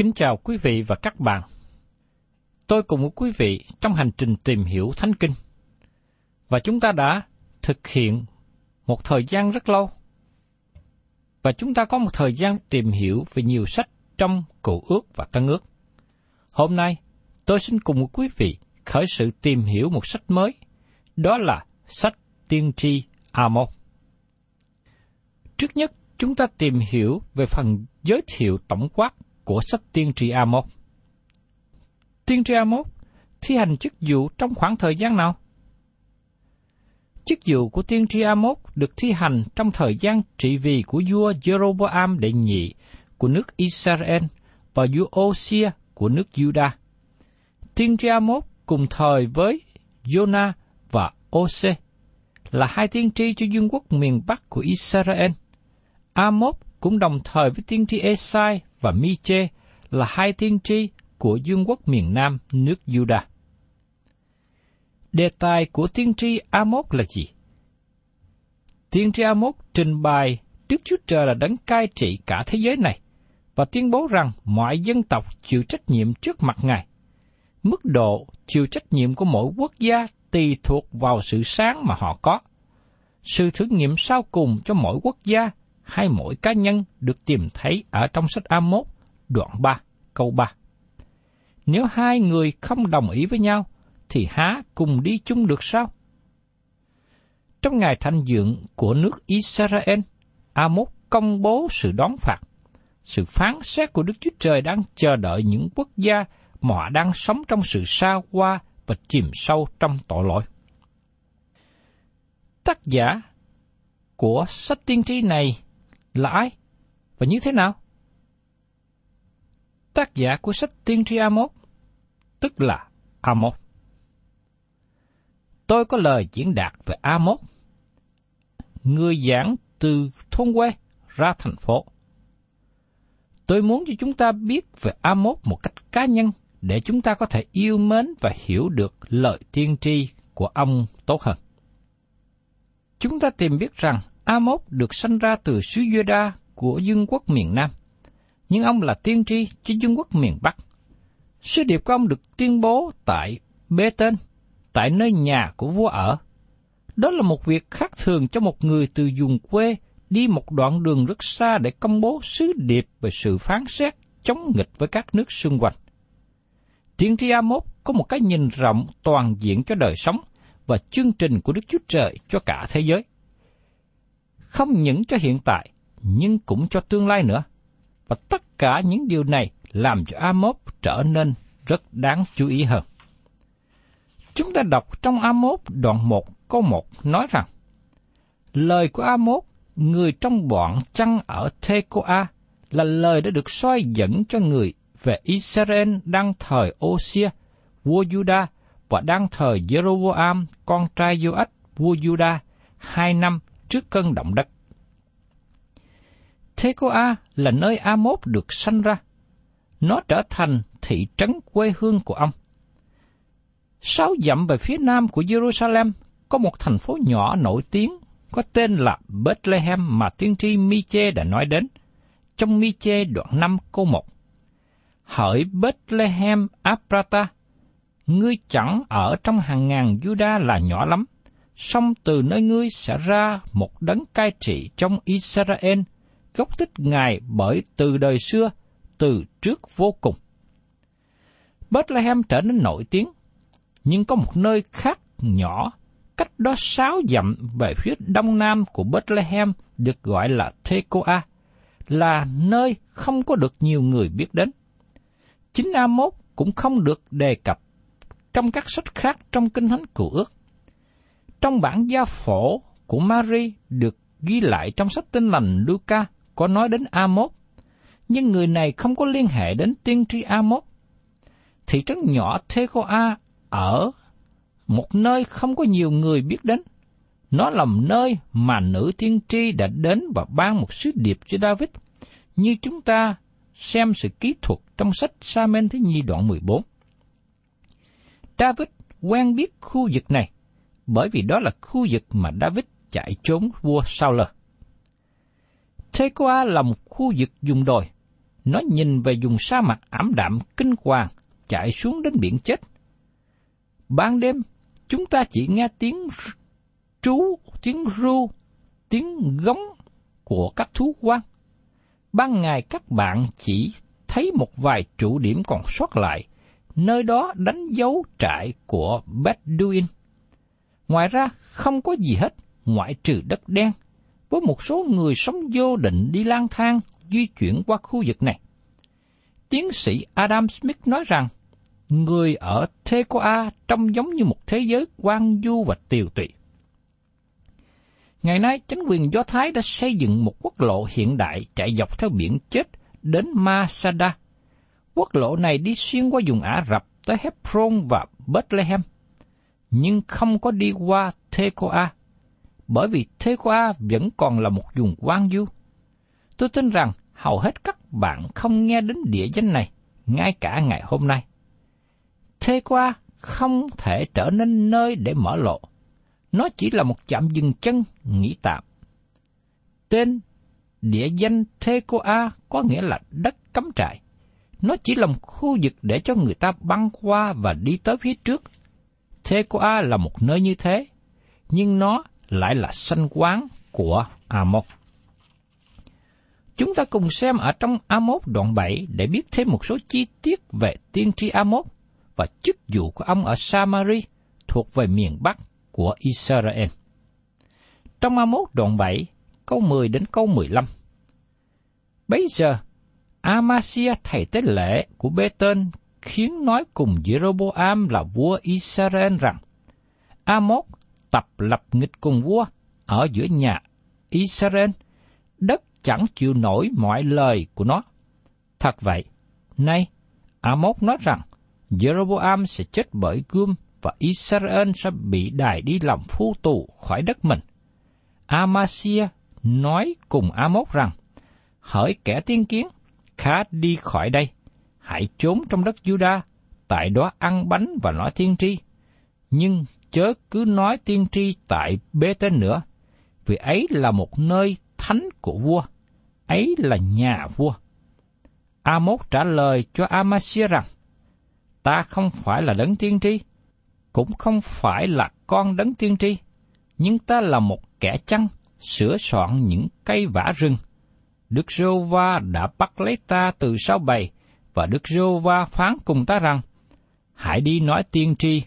Kính chào quý vị và các bạn. Tôi cùng với quý vị trong hành trình tìm hiểu Thánh Kinh. Và chúng ta đã thực hiện một thời gian rất lâu. Và chúng ta có một thời gian tìm hiểu về nhiều sách trong Cựu ước và Tân ước. Hôm nay, tôi xin cùng với quý vị khởi sự tìm hiểu một sách mới, đó là sách Tiên tri Amos. Trước nhất, chúng ta tìm hiểu về phần giới thiệu tổng quát của sách tiên tri Amos. Tiên tri Amos thi hành chức vụ trong khoảng thời gian nào? Chức vụ của tiên tri Amos được thi hành trong thời gian trị vì của vua Jeroboam đệ nhị, của nước Israel và vua Osia của nước Judah. Tiên tri Amos cùng thời với Jonah và Ose là hai tiên tri cho vương quốc miền Bắc của Israel. Amos cũng đồng thời với tiên tri Esai và Miche là hai tiên tri của vương quốc miền Nam nước Judah. Đề tài của tiên tri Amos là gì? Tiên tri Amos trình bày Đức Chúa Trời là đấng cai trị cả thế giới này và tuyên bố rằng mọi dân tộc chịu trách nhiệm trước mặt Ngài. Mức độ chịu trách nhiệm của mỗi quốc gia tùy thuộc vào sự sáng mà họ có. Sự thử nghiệm sau cùng cho mỗi quốc gia hay mỗi cá nhân được tìm thấy ở trong sách Amos đoạn 3, câu 3. Nếu hai người không đồng ý với nhau, thì há cùng đi chung được sao? Trong ngày thành dựng của nước Israel, Amos công bố sự đón phạt. Sự phán xét của Đức Chúa Trời đang chờ đợi những quốc gia mà họ đang sống trong sự xa hoa và chìm sâu trong tội lỗi. Tác giả của sách tiên tri này là ai và như thế nào? Tác giả của sách tiên tri Amos, tức là Amos. Tôi có lời diễn đạt về Amos, người giảng từ thôn quê ra thành phố. Tôi muốn cho chúng ta biết về Amos một cách cá nhân để chúng ta có thể yêu mến và hiểu được lời tiên tri của ông tốt hơn. Chúng ta tìm biết rằng Amos được sanh ra từ xứ Juda của vương quốc miền Nam, nhưng ông là tiên tri cho vương quốc miền Bắc. Sứ điệp của ông được tuyên bố tại Bê Tên, tại nơi nhà của vua ở. Đó là một việc khác thường cho một người từ vùng quê đi một đoạn đường rất xa để công bố sứ điệp về sự phán xét chống nghịch với các nước xung quanh. Tiên tri Amos có một cái nhìn rộng toàn diện cho đời sống và chương trình của Đức Chúa Trời cho cả thế giới. Không những cho hiện tại, nhưng cũng cho tương lai nữa. Và tất cả những điều này làm cho Amos trở nên rất đáng chú ý hơn. Chúng ta đọc trong Amos đoạn 1 câu 1 nói rằng, Lời của Amos, người trong bọn chăn ở Tekoa, là lời đã được soi dẫn cho người về Israel đang thời Osia, vua Juda, và đang thời Jeroboam, con trai Joach, vua Juda, hai năm trước cơn động đất. Tekoa là nơi Amos được sanh ra. Nó trở thành thị trấn quê hương của ông. Sáu dặm về phía nam của Jerusalem có một thành phố nhỏ nổi tiếng có tên là Bethlehem mà tiên tri Miche đã nói đến trong Miche đoạn 5 câu 1. Hỡi Bethlehem Aprata, ngươi chẳng ở trong hàng ngàn Juda là nhỏ lắm, song từ nơi ngươi sẽ ra một đấng cai trị trong Israel, gốc tích Ngài bởi từ đời xưa, từ trước vô cùng. Bethlehem trở nên nổi tiếng, nhưng có một nơi khác nhỏ, cách đó sáu dặm về phía đông nam của Bethlehem được gọi là Tekoa, là nơi không có được nhiều người biết đến. Chính Amos cũng không được đề cập trong các sách khác trong Kinh Thánh Cựu Ước. Trong bản gia phổ của Mary được ghi lại trong sách tinh lành Luca có nói đến Amos, nhưng người này không có liên hệ đến tiên tri Amos. Thị trấn nhỏ Tekoa ở một nơi không có nhiều người biết đến. Nó là một nơi mà nữ tiên tri đã đến và ban một sứ điệp cho David, như chúng ta xem sự kỹ thuật trong sách Sa-men Thế Nhi đoạn 14. David quen biết khu vực này, bởi vì đó là khu vực mà David chạy trốn vua Saul. Tekoa là một khu vực dùng đồi. Nó nhìn về vùng sa mạc ảm đạm kinh hoàng, chạy xuống đến biển chết. Ban đêm, chúng ta chỉ nghe tiếng trú, tiếng ru, tiếng gống của các thú quan. Ban ngày các bạn chỉ thấy một vài trụ điểm còn sót lại, nơi đó đánh dấu trại của Bedouin. Ngoài ra, không có gì hết, ngoại trừ đất đen, với một số người sống vô định đi lang thang, di chuyển qua khu vực này. Tiến sĩ Adam Smith nói rằng, người ở Tekoa trông giống như một thế giới quan du và tiều tụy. Ngày nay, chính quyền Do Thái đã xây dựng một quốc lộ hiện đại chạy dọc theo biển chết đến Masada. Quốc lộ này đi xuyên qua vùng Ả Rập tới Hebron và Bethlehem, nhưng không có đi qua Tekoa, bởi vì Tekoa vẫn còn là một vùng quan du. Tôi tin rằng hầu hết các bạn không nghe đến địa danh này, ngay cả ngày hôm nay. Tekoa không thể trở nên nơi để mở lộ. Nó chỉ là một trạm dừng chân nghỉ tạm. Tên địa danh Tekoa có nghĩa là đất cắm trại. Nó chỉ là một khu vực để cho người ta băng qua và đi tới phía trước. Thế Tekoa là một nơi như thế, nhưng nó lại là sanh quán của Amos. Chúng ta cùng xem ở trong Amos đoạn 7 để biết thêm một số chi tiết về tiên tri Amos và chức vụ của ông ở Samari thuộc về miền Bắc của Israel. Trong Amos đoạn 7, câu 10 đến câu 15. Bây giờ, Amasia thầy tế lễ của bê tên khiến nói cùng Jeroboam là vua Israel rằng Amos tập lập nghịch cùng vua ở giữa nhà Israel, đất chẳng chịu nổi mọi lời của nó. Thật vậy, nay Amos nói rằng Jeroboam sẽ chết bởi gươm và Israel sẽ bị đài đi làm phu tù khỏi đất mình. Amasia nói cùng Amos rằng, hỡi kẻ tiên kiến, khá đi khỏi đây, hãy trốn trong đất Juda, tại đó ăn bánh và nói tiên tri. Nhưng chớ cứ nói tiên tri tại bê tên nữa, vì ấy là một nơi thánh của vua, ấy là nhà vua. Amos trả lời cho Amasia rằng, ta không phải là đấng tiên tri, cũng không phải là con đấng tiên tri, nhưng ta là một kẻ chăn, sửa soạn những cây vả rừng. Đức Rô Va đã bắt lấy ta từ sau bầy, và Đức Rô Va phán cùng ta rằng, hãy đi nói tiên tri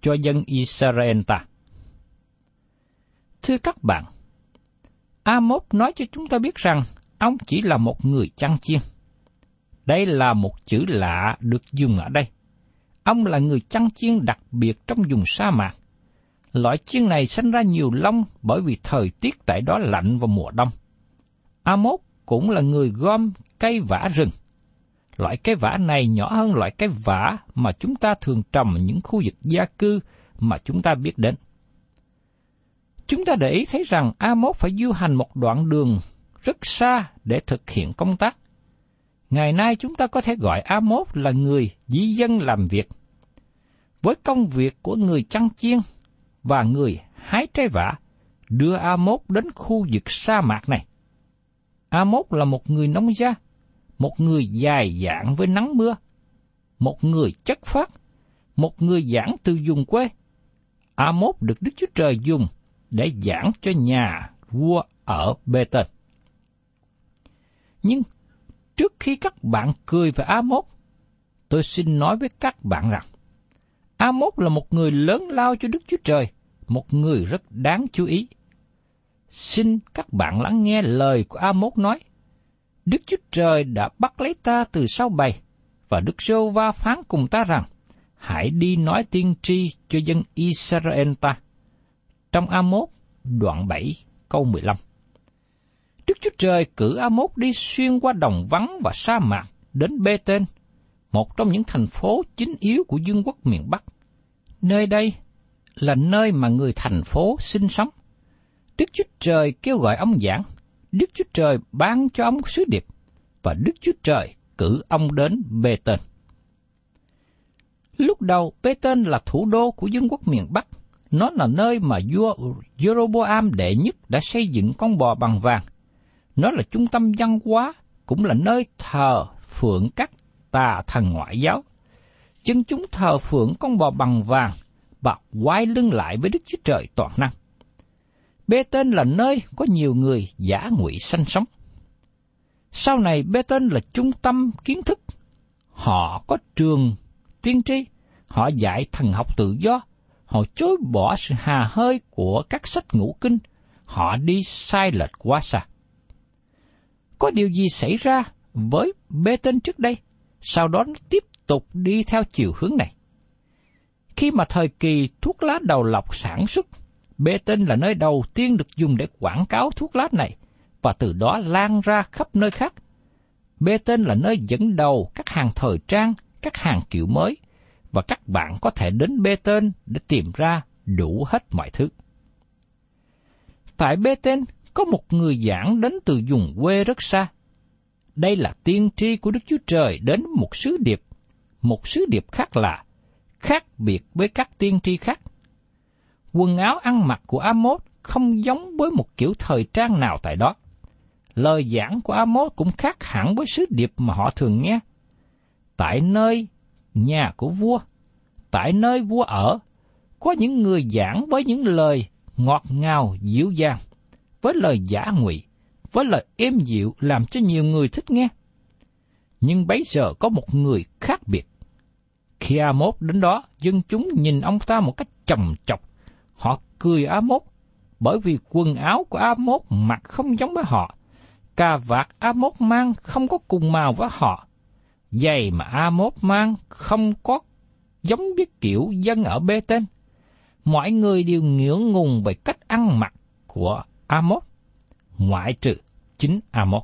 cho dân Israel ta. Thưa các bạn, Amos nói cho chúng ta biết rằng ông chỉ là một người chăn chiên. Đây là một chữ lạ được dùng ở đây. Ông là người chăn chiên đặc biệt trong vùng sa mạc. Loại chiên này sinh ra nhiều lông bởi vì thời tiết tại đó lạnh vào mùa đông. Amos cũng là người gom cây vả rừng. Loại cái vả này nhỏ hơn loại cái vả mà chúng ta thường trồng những khu vực gia cư mà chúng ta biết đến. Chúng ta để ý thấy rằng Amos phải du hành một đoạn đường rất xa để thực hiện công tác. Ngày nay chúng ta có thể gọi Amos là người di dân làm việc. Với công việc của người chăn chiên và người hái trái vả, đưa Amos đến khu vực sa mạc này. Amos là một người nông gia, một người dài dạng với nắng mưa, một người chất phát, một người giảng từ dùng quê. Amos được Đức Chúa Trời dùng để giảng cho nhà vua ở Bê Tên. Nhưng trước khi các bạn cười về Amos, tôi xin nói với các bạn rằng, Amos là một người lớn lao cho Đức Chúa Trời, một người rất đáng chú ý. Xin các bạn lắng nghe lời của Amos nói, Đức Chúa Trời đã bắt lấy ta từ sau bầy, và Đức Sô Va phán cùng ta rằng, hãy đi nói tiên tri cho dân Israel ta. Trong Amos đoạn 7 câu 15 Đức Chúa Trời cử Amos đi xuyên qua đồng vắng và sa mạc đến Bê Tên, một trong những thành phố chính yếu của dương quốc miền Bắc. Nơi đây là nơi mà người thành phố sinh sống. Đức Chúa Trời kêu gọi ông giảng, Đức Chúa Trời ban cho ông sứ điệp, và Đức Chúa Trời cử ông đến Bê Tên. Lúc đầu, Bê Tên là thủ đô của dân quốc miền Bắc. Nó là nơi mà vua Jeroboam đệ nhất đã xây dựng con bò bằng vàng. Nó là trung tâm văn hóa, cũng là nơi thờ phượng các tà thần ngoại giáo. Chân chúng thờ phượng con bò bằng vàng và quay lưng lại với Đức Chúa Trời toàn năng. Bê Tên là nơi có nhiều người giả ngụy sanh sống. Sau này Bê Tên là trung tâm kiến thức. Họ có trường tiên tri, họ dạy thần học tự do, họ chối bỏ sự hà hơi của các sách ngũ kinh, họ đi sai lệch quá xa. Có điều gì xảy ra với bê tên trước đây, sau đó nó tiếp tục đi theo chiều hướng này? Khi mà thời kỳ thuốc lá đầu lọc sản xuất, bê tên là nơi đầu tiên được dùng để quảng cáo thuốc lá này, và từ đó lan ra khắp nơi khác. Bê tên là nơi dẫn đầu các hàng thời trang, các hàng kiểu mới, và các bạn có thể đến bê tên để tìm ra đủ hết mọi thứ. Tại bê tên có một người giảng đến từ vùng quê rất xa. Đây là tiên tri của Đức Chúa Trời đến một sứ điệp, một sứ điệp khác lạ, khác biệt với các tiên tri khác. Quần áo ăn mặc của Amos không giống với một kiểu thời trang nào tại đó. Lời giảng của Amos cũng khác hẳn với sứ điệp mà họ thường nghe. Tại nơi nhà của vua, tại nơi vua ở, có những người giảng với những lời ngọt ngào dịu dàng, với lời giả ngụy, với lời êm dịu làm cho nhiều người thích nghe. Nhưng bấy giờ có một người khác biệt. Khi Amos đến đó, dân chúng nhìn ông ta một cách trầm trọng. Họ cười A Mốt bởi vì quần áo của A Mốt mặc không giống với họ. Cà vạt A Mốt mang không có cùng màu với họ. Giày mà A Mốt mang không có giống với kiểu dân ở bê tên. Mọi người đều ngưỡng ngùng về cách ăn mặc của A Mốt ngoại trừ chính A Mốt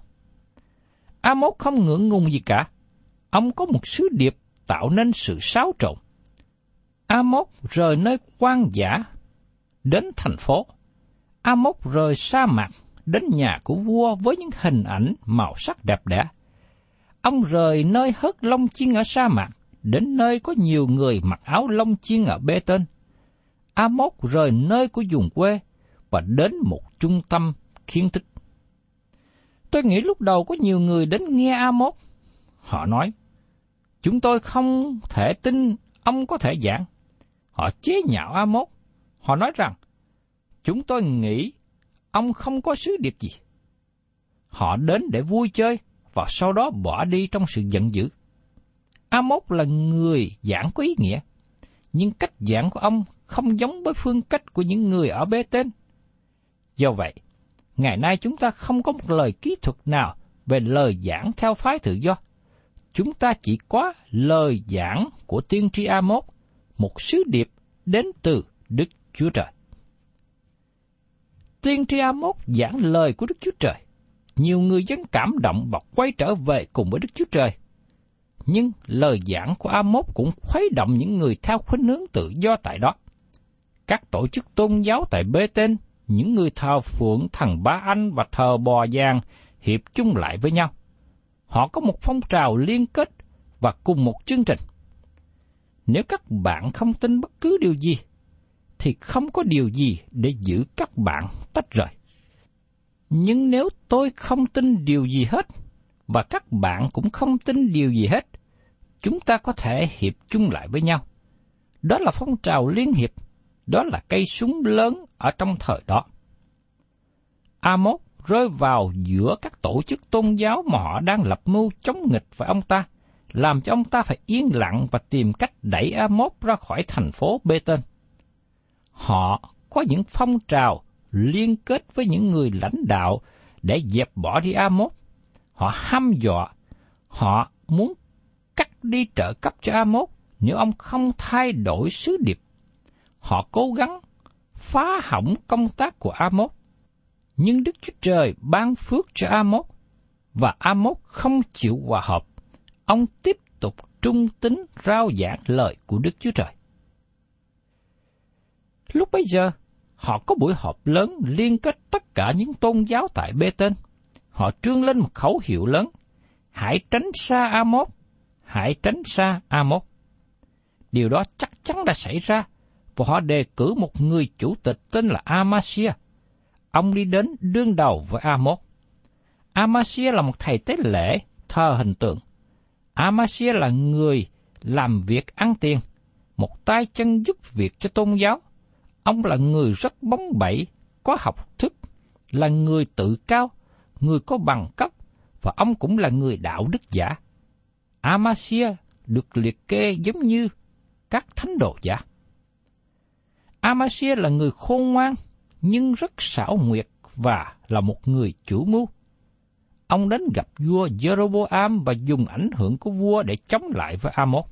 A Mốt không ngưỡng ngùng gì cả. Ông có một sứ điệp tạo nên sự xáo trộn. Mốt rời nơi quan giả đến thành phố. Amos rời sa mạc đến nhà của vua với những hình ảnh màu sắc đẹp đẽ. Ông rời nơi hớt lông chiên ở sa mạc, đến nơi có nhiều người mặc áo lông chiên ở bê tên. Amos rời nơi của vùng quê và đến một trung tâm kiến thức. Tôi nghĩ lúc đầu có nhiều người đến nghe Amos. Họ nói, chúng tôi không thể tin ông có thể giảng. Họ chế nhạo Amos. Họ nói rằng, chúng tôi nghĩ ông không có sứ điệp gì. Họ đến để vui chơi và sau đó bỏ đi trong sự giận dữ. Amos là người giảng có ý nghĩa, nhưng cách giảng của ông không giống với phương cách của những người ở bê tên. Do vậy, ngày nay chúng ta không có một lời kỹ thuật nào về lời giảng theo phái tự do. Chúng ta chỉ có lời giảng của tiên tri Amos, một sứ điệp đến từ Đức Chúa Trời. Tiên tri Amos giảng lời của Đức Chúa Trời. Nhiều người dân cảm động và quay trở về cùng với Đức Chúa Trời. Nhưng lời giảng của Amos cũng khuấy động những người theo khuynh hướng tự do tại đó. Các tổ chức tôn giáo tại Bê Tên, những người thờ phượng thần Ba Anh và thờ bò giang hiệp chung lại với nhau. Họ có một phong trào liên kết và cùng một chương trình. Nếu các bạn không tin bất cứ điều gì, thì không có điều gì để giữ các bạn tách rời. Nhưng nếu tôi không tin điều gì hết, và các bạn cũng không tin điều gì hết, chúng ta có thể hiệp chung lại với nhau. Đó là phong trào liên hiệp, đó là cây súng lớn ở trong thời đó. Amos rơi vào giữa các tổ chức tôn giáo mà họ đang lập mưu chống nghịch với ông ta, làm cho ông ta phải yên lặng và tìm cách đẩy Amos ra khỏi thành phố Bê Tên. Họ có những phong trào liên kết với những người lãnh đạo để dẹp bỏ đi Amos. Họ hăm dọa, họ muốn cắt đi trợ cấp cho Amos nếu ông không thay đổi sứ điệp. Họ cố gắng phá hỏng công tác của Amos. Nhưng Đức Chúa Trời ban phước cho Amos, và Amos không chịu hòa hợp. Ông tiếp tục trung tín rao giảng lời của Đức Chúa Trời. Lúc bấy giờ, họ có buổi họp lớn liên kết tất cả những tôn giáo tại Bê Tên. Họ trương lên một khẩu hiệu lớn, hãy tránh xa Amos, hãy tránh xa Amos. Điều đó chắc chắn đã xảy ra, và họ đề cử một người chủ tịch tên là Amasia. Ông đi đến đương đầu với Amos. Amasia là một thầy tế lễ, thờ hình tượng. Amasia là người làm việc ăn tiền, một tay chân giúp việc cho tôn giáo. Ông là người rất bóng bẩy, có học thức, là người tự cao, người có bằng cấp, và ông cũng là người đạo đức giả. Amasia được liệt kê giống như các thánh đồ giả. Amasia là người khôn ngoan, nhưng rất xảo nguyệt và là một người chủ mưu. Ông đến gặp vua Jeroboam và dùng ảnh hưởng của vua để chống lại với Amos.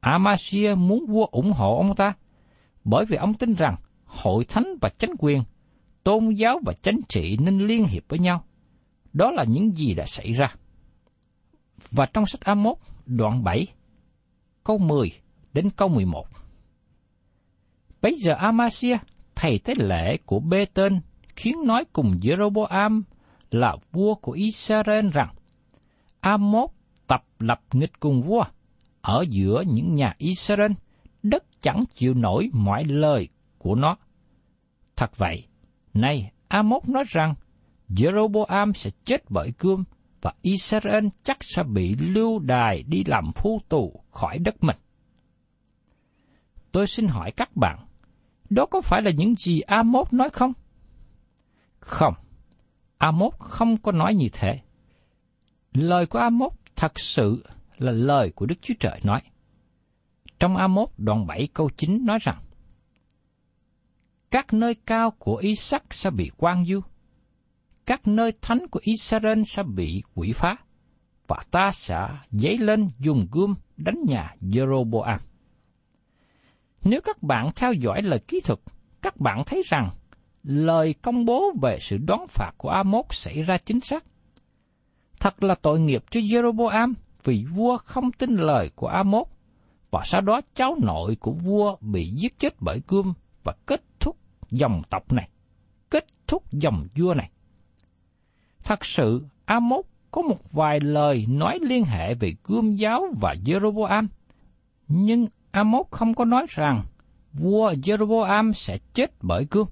Amasia muốn vua ủng hộ ông ta, bởi vì ông tin rằng hội thánh và chánh quyền, tôn giáo và chánh trị nên liên hiệp với nhau. Đó là những gì đã xảy ra. Và trong sách Amos, đoạn 7, câu 10 đến câu 11. Bây giờ Amasia, thầy tế lễ của Bê Tên, khiến nói cùng Jeroboam là vua của Israel rằng, Amos tập lập nghịch cùng vua, ở giữa những nhà Israel, chẳng chịu nổi mọi lời của nó. Thật vậy, nay Amos nói rằng Jeroboam sẽ chết bởi cương và Israel chắc sẽ bị lưu đài đi làm phu tù khỏi đất mình. Tôi xin hỏi các bạn, đó có phải là những gì Amos nói không? Không, Amos không có nói như thế. Lời của Amos thật sự là lời của Đức Chúa Trời nói. Trong Amos đoạn 7 câu 9 nói rằng, Các nơi cao của Isaac sẽ bị quan du, các nơi thánh của Israel sẽ bị quỷ phá, và ta sẽ dấy lên dùng gươm đánh nhà Jeroboam. Nếu các bạn theo dõi lời kỹ thuật, các bạn thấy rằng lời công bố về sự đoán phạt của Amos xảy ra chính xác. Thật là tội nghiệp cho Jeroboam vì vua không tin lời của Amos, và sau đó cháu nội của vua bị giết chết bởi gươm và kết thúc dòng tộc này, kết thúc dòng vua này. Thật sự, Amos có một vài lời nói liên hệ về gươm giáo và Jeroboam, nhưng Amos không có nói rằng vua Jeroboam sẽ chết bởi gươm.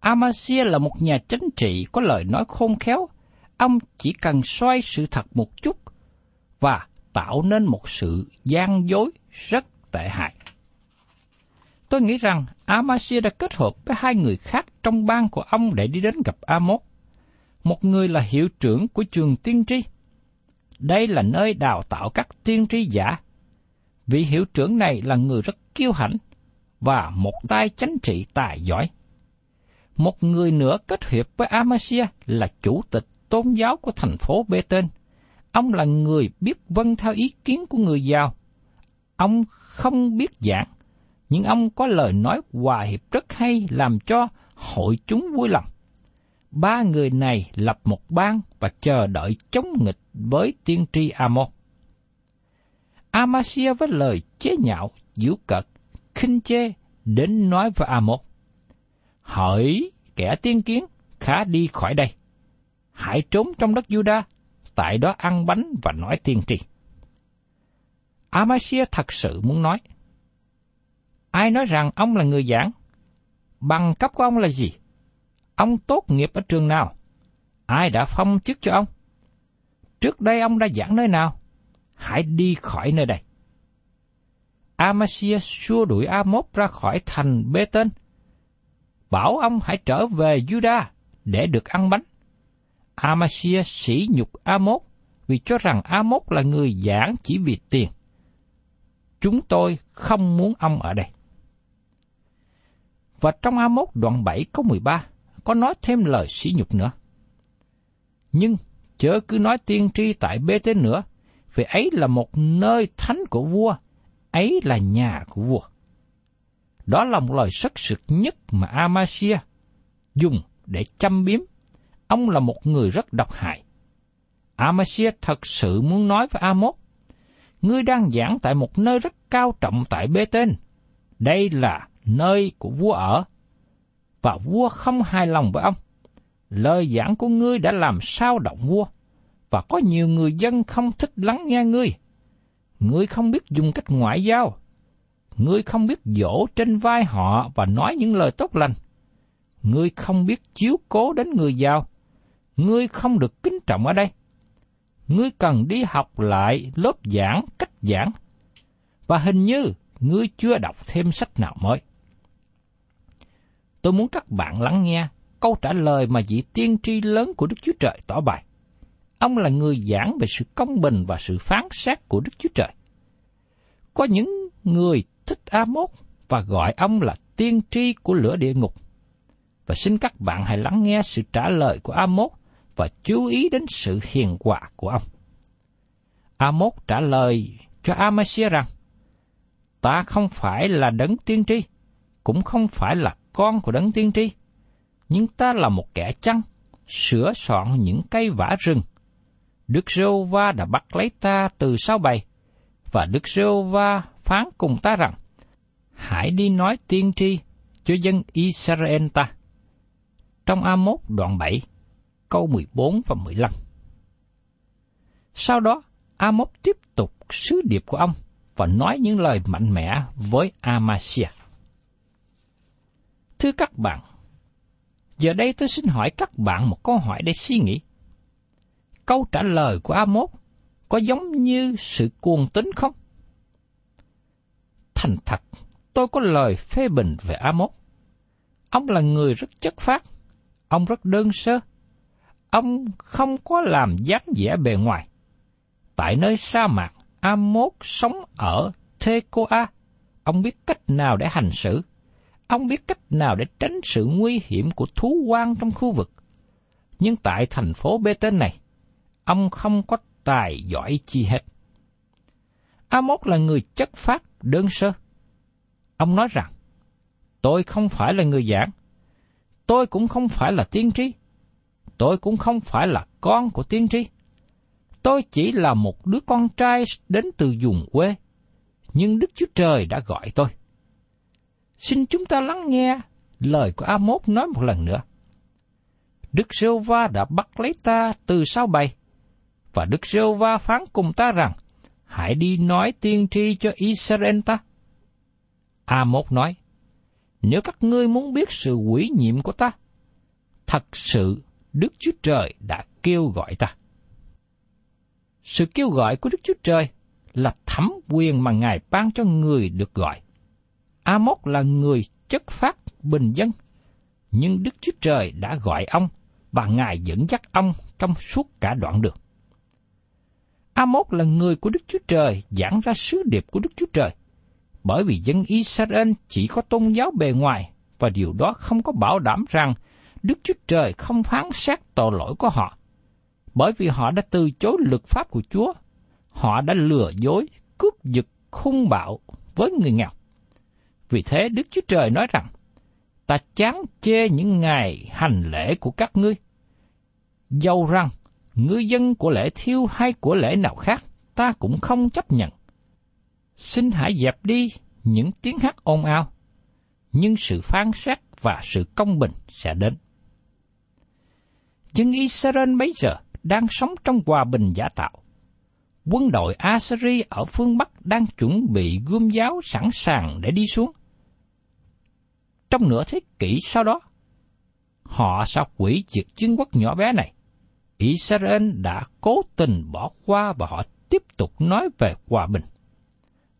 Amasia là một nhà chính trị có lời nói khôn khéo. Ông chỉ cần xoay sự thật một chút và tạo nên một sự gian dối rất tệ hại. Tôi nghĩ rằng Amasia đã kết hợp với hai người khác trong ban của ông để đi đến gặp Amos. Một người là hiệu trưởng của trường tiên tri. đây là nơi đào tạo các tiên tri giả. Vị hiệu trưởng này là người rất kiêu hãnh và một tay chánh trị tài giỏi. Một người nữa kết hiệp với Amasia là chủ tịch tôn giáo của thành phố Bê Tên. Ông là người biết vâng theo ý kiến của người giàu. Ông không biết giảng, nhưng ông có lời nói hòa hiệp rất hay làm cho hội chúng vui lòng. Ba người này lập một bang và chờ đợi chống nghịch với tiên tri Amos. Amasia với lời chế nhạo, giễu cợt, khinh chê đến nói với Amos. Hỡi kẻ tiên kiến, khá đi khỏi đây. Hãy trốn trong đất Juda, tại đó ăn bánh và nói tiên tri. Amasia thật sự muốn nói. Ai nói rằng ông là người giảng? Bằng cấp của ông là gì? Ông tốt nghiệp ở trường nào? Ai đã phong chức cho ông? Trước đây ông đã giảng nơi nào? Hãy đi khỏi nơi đây. Amasia xua đuổi Amos ra khỏi thành bê tên. Bảo ông hãy trở về Juda để được ăn bánh. Amasia sỉ nhục Amos vì cho rằng Amos là người giảng chỉ vì tiền. Chúng tôi không muốn ông ở đây. Và trong Amos đoạn 7 câu 13 có nói thêm lời sỉ nhục nữa. Nhưng chớ cứ nói tiên tri tại bê tế nữa, vì ấy là một nơi thánh của vua, ấy là nhà của vua. Đó là một lời sắc sực nhất mà Amasia dùng để châm biếm. Ông là một người rất độc hại. Amasia thật sự muốn nói với Amos, ngươi đang giảng tại một nơi rất cao trọng tại bê tên. Đây là nơi của vua ở. Và vua không hài lòng với ông. Lời giảng của ngươi đã làm sao động vua, và có nhiều người dân không thích lắng nghe ngươi. Ngươi không biết dùng cách ngoại giao. Ngươi không biết dỗ trên vai họ và nói những lời tốt lành. Ngươi không biết chiếu cố đến người giàu. Ngươi không được kính trọng ở đây. Ngươi cần đi học lại lớp giảng, cách giảng. Và hình như ngươi chưa đọc thêm sách nào mới. Tôi muốn các bạn lắng nghe câu trả lời mà vị tiên tri lớn của Đức Chúa Trời tỏ bài. Ông là người giảng về sự công bình và sự phán xét của Đức Chúa Trời. Có những người thích Amos và gọi ông là tiên tri của lửa địa ngục. Và xin các bạn hãy lắng nghe sự trả lời của Amos và chú ý đến sự hiền hòa của ông. Amos trả lời cho Amasia rằng, Ta không phải là đấng tiên tri, cũng không phải là con của đấng tiên tri, nhưng ta là một kẻ chăn, sửa soạn những cây vả rừng. Đức rêu va đã bắt lấy ta từ sau bầy, và Đức rêu va phán cùng ta rằng, hãy đi nói tiên tri cho dân Israel ta. Trong A1 đoạn 7, câu 14 và 15. Sau đó, Amos tiếp tục sứ điệp của ông và nói những lời mạnh mẽ với Amasia. Thưa các bạn, giờ đây tôi xin hỏi các bạn một câu hỏi để suy nghĩ. Câu trả lời của Amos có giống như sự cuồng tín không? Thành thật, tôi có lời phê bình về Amos. Ông là người rất chất phát, ông rất đơn sơ. Ông không có làm dáng vẻ bề ngoài. Tại nơi sa mạc, Amos sống ở Tekoa. Ông biết cách nào để hành xử Ông biết cách nào để tránh sự nguy hiểm của thú quan trong khu vực. Nhưng tại thành phố bê tên này, ông không có tài giỏi chi hết. Amos là người chất phát đơn sơ. Ông nói rằng, tôi không phải là người giảng, tôi cũng không phải là tiên tri, tôi cũng không phải là con của tiên tri. Tôi chỉ là một đứa con trai đến từ vùng quê, nhưng Đức Chúa Trời đã gọi tôi. Xin chúng ta lắng nghe lời của Amos nói một lần nữa. Đức Sêu Va đã bắt lấy ta từ sau bầy, và Đức Sêu Va phán cùng ta rằng, hãy đi nói tiên tri cho Israel ta. Amos nói, nếu các ngươi muốn biết sự quỷ nhiệm của ta, thật sự Đức Chúa Trời đã kêu gọi ta. Sự kêu gọi của Đức Chúa Trời là thẩm quyền mà Ngài ban cho người được gọi. Amos là người chất phát bình dân, nhưng Đức Chúa Trời đã gọi ông và Ngài dẫn dắt ông trong suốt cả đoạn đường. Amos là người của Đức Chúa Trời giảng ra sứ điệp của Đức Chúa Trời. Bởi vì dân Israel chỉ có tôn giáo bề ngoài và điều đó không có bảo đảm rằng Đức Chúa Trời không phán xét tội lỗi của họ. Bởi vì họ đã từ chối luật pháp của Chúa, họ đã lừa dối, cướp giật, hung bạo với người nghèo. Vì thế Đức Chúa Trời nói rằng, ta chán chê những ngày hành lễ của các ngươi. Dầu rằng, ngư dân của lễ thiêu hay của lễ nào khác, ta cũng không chấp nhận. Xin hãy dẹp đi những tiếng hát ồn ào, nhưng sự phán xét và sự công bình sẽ đến. Dân Israel bây giờ đang sống trong hòa bình giả tạo. Quân đội Assyri ở phương Bắc đang chuẩn bị gươm giáo sẵn sàng để đi xuống. Trong nửa thế kỷ sau đó, họ sẽ quỷ diệt chiến quốc nhỏ bé này. Israel đã cố tình bỏ qua và họ tiếp tục nói về hòa bình.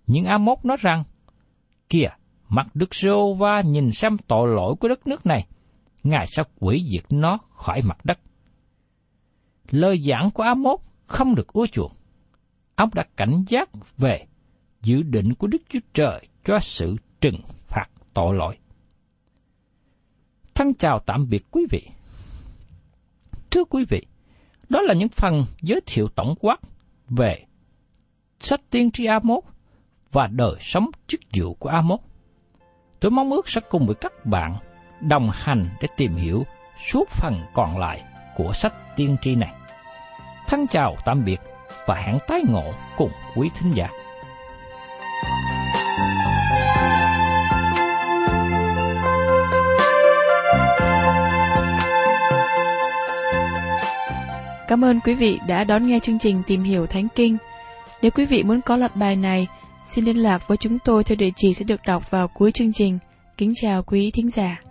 Nhưng Amos nói rằng, kìa, mặt Đức Rô va nhìn xem tội lỗi của đất nước này, Ngài sẽ quỷ diệt nó khỏi mặt đất. Lời giảng của Amos không được ưa chuộng. Ông đã cảnh giác về dự định của Đức Chúa Trời cho sự trừng phạt tội lỗi. Thân chào tạm biệt quý vị. Thưa quý vị, đó là những phần giới thiệu tổng quát về sách tiên tri Amos và đời sống chức vụ của Amos. Tôi mong ước sẽ cùng với các bạn đồng hành để tìm hiểu suốt phần còn lại của sách tiên tri này. Thân chào tạm biệt và hẹn tái ngộ cùng quý thính giả. Cảm ơn quý vị đã đón nghe chương trình Tìm hiểu Thánh Kinh. Nếu quý vị muốn có loạt bài này, xin liên lạc với chúng tôi theo địa chỉ sẽ được đọc vào cuối chương trình. Kính chào quý thính giả.